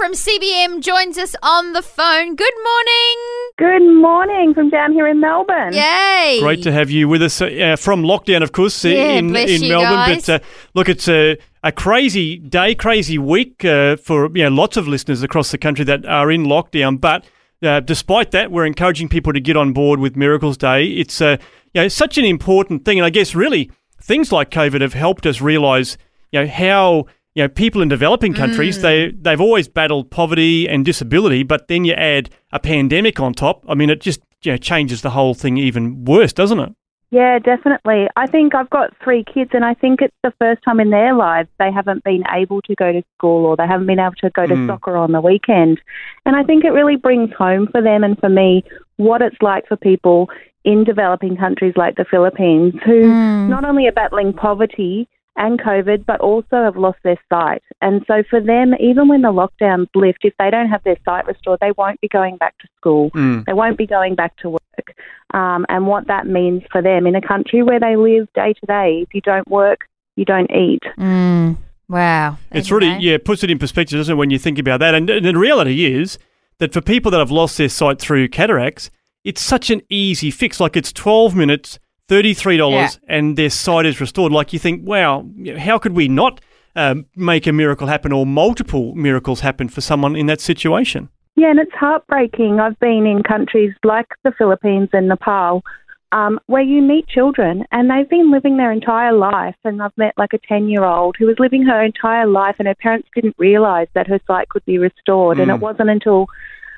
Mariska from CBM joins us on the phone. Good morning. Good morning from down here in Melbourne. Yay. Great to have you with us uh, from lockdown, of course, Yeah, in, bless in you Melbourne. guys. But uh, look, it's a, a crazy day, crazy week uh, for you know, lots of listeners across the country that are in lockdown. But uh, despite that, we're encouraging people to get on board with Miracles Day. It's uh, you know, such an important thing. And I guess really things like COVID have helped us realise you know, how you know, people in developing countries, Mm. they, they've always battled poverty and disability, but then you add a pandemic on top. I mean, it just you know, changes the whole thing even worse, doesn't it? Yeah, definitely. I think I've got three kids, and I think it's the first time in their lives they haven't been able to go to school or they haven't been able to go to Mm. soccer on the weekend. And I think it really brings home for them and for me what it's like for people in developing countries like the Philippines who Mm. not only are battling poverty and COVID, but also have lost their sight. And so for them, even when the lockdowns lift, if they don't have their sight restored, they won't be going back to school. Mm. They won't be going back to work. Um, and what that means for them in a country where they live day to day, if you don't work, you don't eat. Mm. Wow. It's There really, go. yeah, it puts it in perspective, doesn't it, when you think about that? And, and the reality is that for people that have lost their sight through cataracts, it's such an easy fix. Like it's 12 minutes, $33, Yeah. and their sight is restored. Like you think, wow, how could we not um, make a miracle happen or multiple miracles happen for someone in that situation? Yeah, and it's heartbreaking. I've been in countries like the Philippines and Nepal um, where you meet children and they've been living their entire life. And I've met like a 10 year old who was living her entire life and her parents didn't realize that her sight could be restored. And Mm. it wasn't until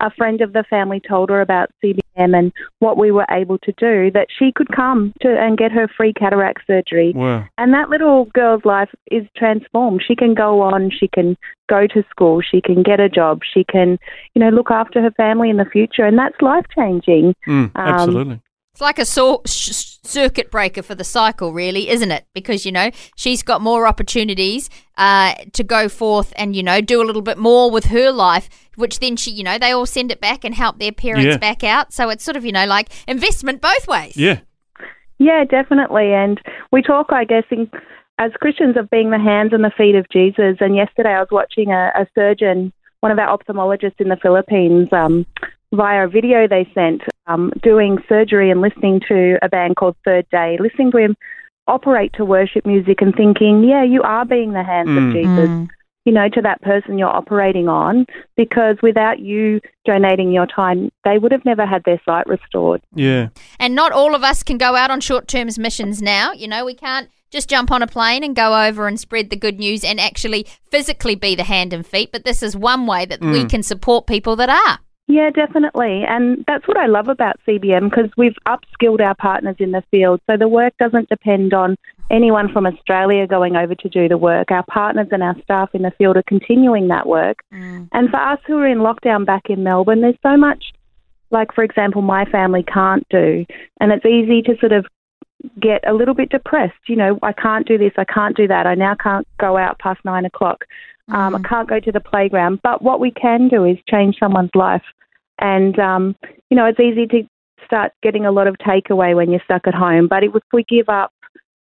a friend of the family told her about CBM and what we were able to do that she could come to and get her free cataract surgery. Wow. And that little girl's life is transformed. She can go on, she can go to school, she can get a job, she can, you know, look after her family in the future, and that's life changing. Mm, absolutely. It's like a sor- sh- circuit breaker for the cycle, really, isn't it? Because, you know, she's got more opportunities uh, to go forth and, you know, do a little bit more with her life, which then she, you know, they all send it back and help their parents Yeah. back out. So it's sort of, you know, like investment both ways. Yeah. Yeah, definitely. And we talk, I guess, in, as Christians of being the hands and the feet of Jesus. And yesterday I was watching a, a surgeon, one of our ophthalmologists in the Philippines, um, via a video they sent, um, doing surgery and listening to a band called Third Day, listening to him operate to worship music and thinking, yeah, you are being the hands Mm. of Jesus. Mm. you know, to that person you're operating on because without you donating your time, they would have never had their sight restored. Yeah. And not all of us can go out on short term missions now. You know, we can't just jump on a plane and go over and spread the good news and actually physically be the hand and feet. But this is one way that we Mm. can support people that are. Yeah, definitely. And that's what I love about CBM because we've upskilled our partners in the field. So the work doesn't depend on anyone from Australia going over to do the work. Our partners and our staff in the field are continuing that work. Mm. And for us who are in lockdown back in Melbourne, there's so much, like, for example, my family can't do. And it's easy to sort of get a little bit depressed. You know, I can't do this, I can't do that. I now can't go out past nine o'clock. Um, I can't go to the playground. But what we can do is change someone's life. And, um, you know, it's easy to start getting a lot of takeaway when you're stuck at home. But if we give up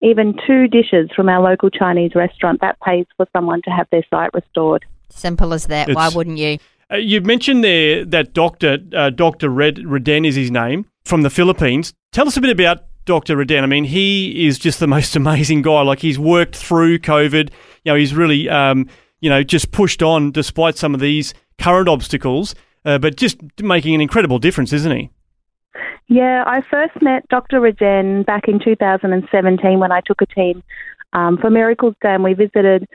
even two dishes from our local Chinese restaurant, that pays for someone to have their sight restored. Simple as that. Why wouldn't you? Uh, you mentioned there that doctor, uh, Dr. Red Reden is his name, from the Philippines. Tell us a bit about Dr. Reden. I mean, he is just the most amazing guy. Like, he's worked through COVID. You know, he's really, um, you know, just pushed on despite some of these current obstacles, uh, but just making an incredible difference, isn't he? Yeah, I first met Dr. Rajen back in 2017 when I took a team um, for Miracles Day and we visited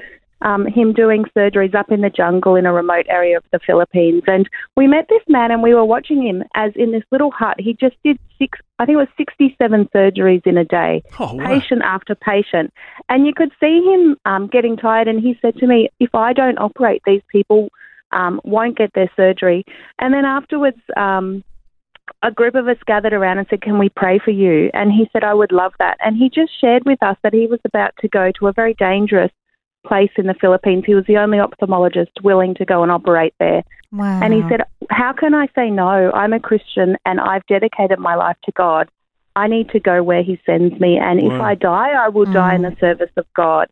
um, him doing surgeries up in the jungle in a remote area of the Philippines. And we met this man and we were watching him as in this little hut. He just did six, I think it was 67 surgeries in a day, Oh, wow. patient after patient. And you could see him um, getting tired. And he said to me, if I don't operate, these people um, won't get their surgery. And then afterwards, um, a group of us gathered around and said, Can we pray for you? And he said, I would love that. And he just shared with us that he was about to go to a very dangerous place in the Philippines. He was the only ophthalmologist willing to go and operate there. Wow. And he said, How can I say no? I'm a Christian and I've dedicated my life to God. I need to go where He sends me. And if I die, I will die in the service of God.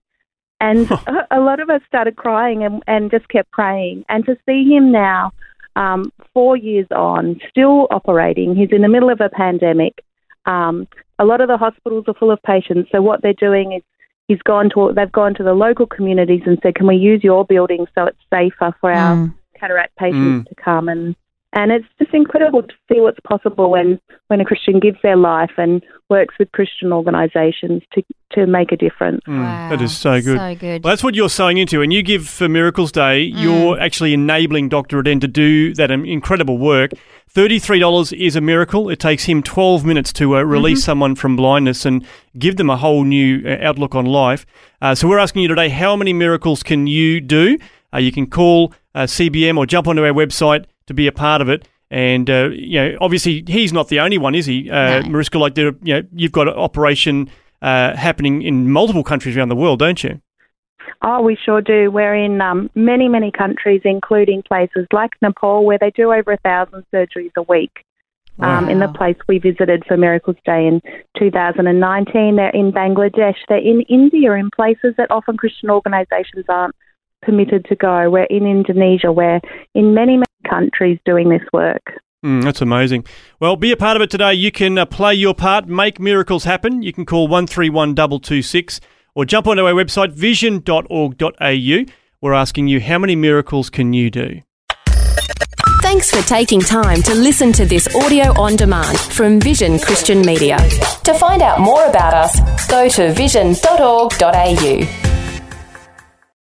And a- a lot of us started crying and, and just kept praying. And to see him now, um, four years on, still operating, he's in the middle of a pandemic. Um, a lot of the hospitals are full of patients. So what they're doing is he's gone to they've gone to the local communities and said, "Can we use your building so it's safer for our Mm. cataract patients to come?" and and it's just incredible to see what's possible when when a Christian gives their life and works with Christian organisations to to make a difference. Mm, Wow. That is so good. So good. Well, that's what you're sowing into. And you give for Miracles Day, Mm. you're actually enabling Dr. Aden to do that um, incredible work. $33 is a miracle. It takes him 12 minutes to uh, release Mm-hmm. someone from blindness and give them a whole new uh, outlook on life. Uh, so we're asking you today, how many miracles can you do? Uh, you can call uh, CBM or jump onto our website to be a part of it. And uh, you know, obviously, he's not the only one, is he, uh, No. Mariska? Like, there, you know, you've got an operation uh, happening in multiple countries around the world, don't you? Oh, we sure do. We're in um, many, many countries, including places like Nepal, where they do over a thousand surgeries a week. Um, in the place we visited for Miracles Day in 2019, they're in Bangladesh, they're in India, in places that often Christian organisations aren't permitted to go. We're in Indonesia, we're in many, many countries doing this work. Mm, that's amazing. Well, be a part of it today. You can uh, play your part, make miracles happen. You can call 131 226 or jump onto our website, vision.org.au. We're asking you, how many miracles can you do? Thanks for taking time to listen to this audio on demand from Vision Christian Media. To find out more about us, go to vision.org.au.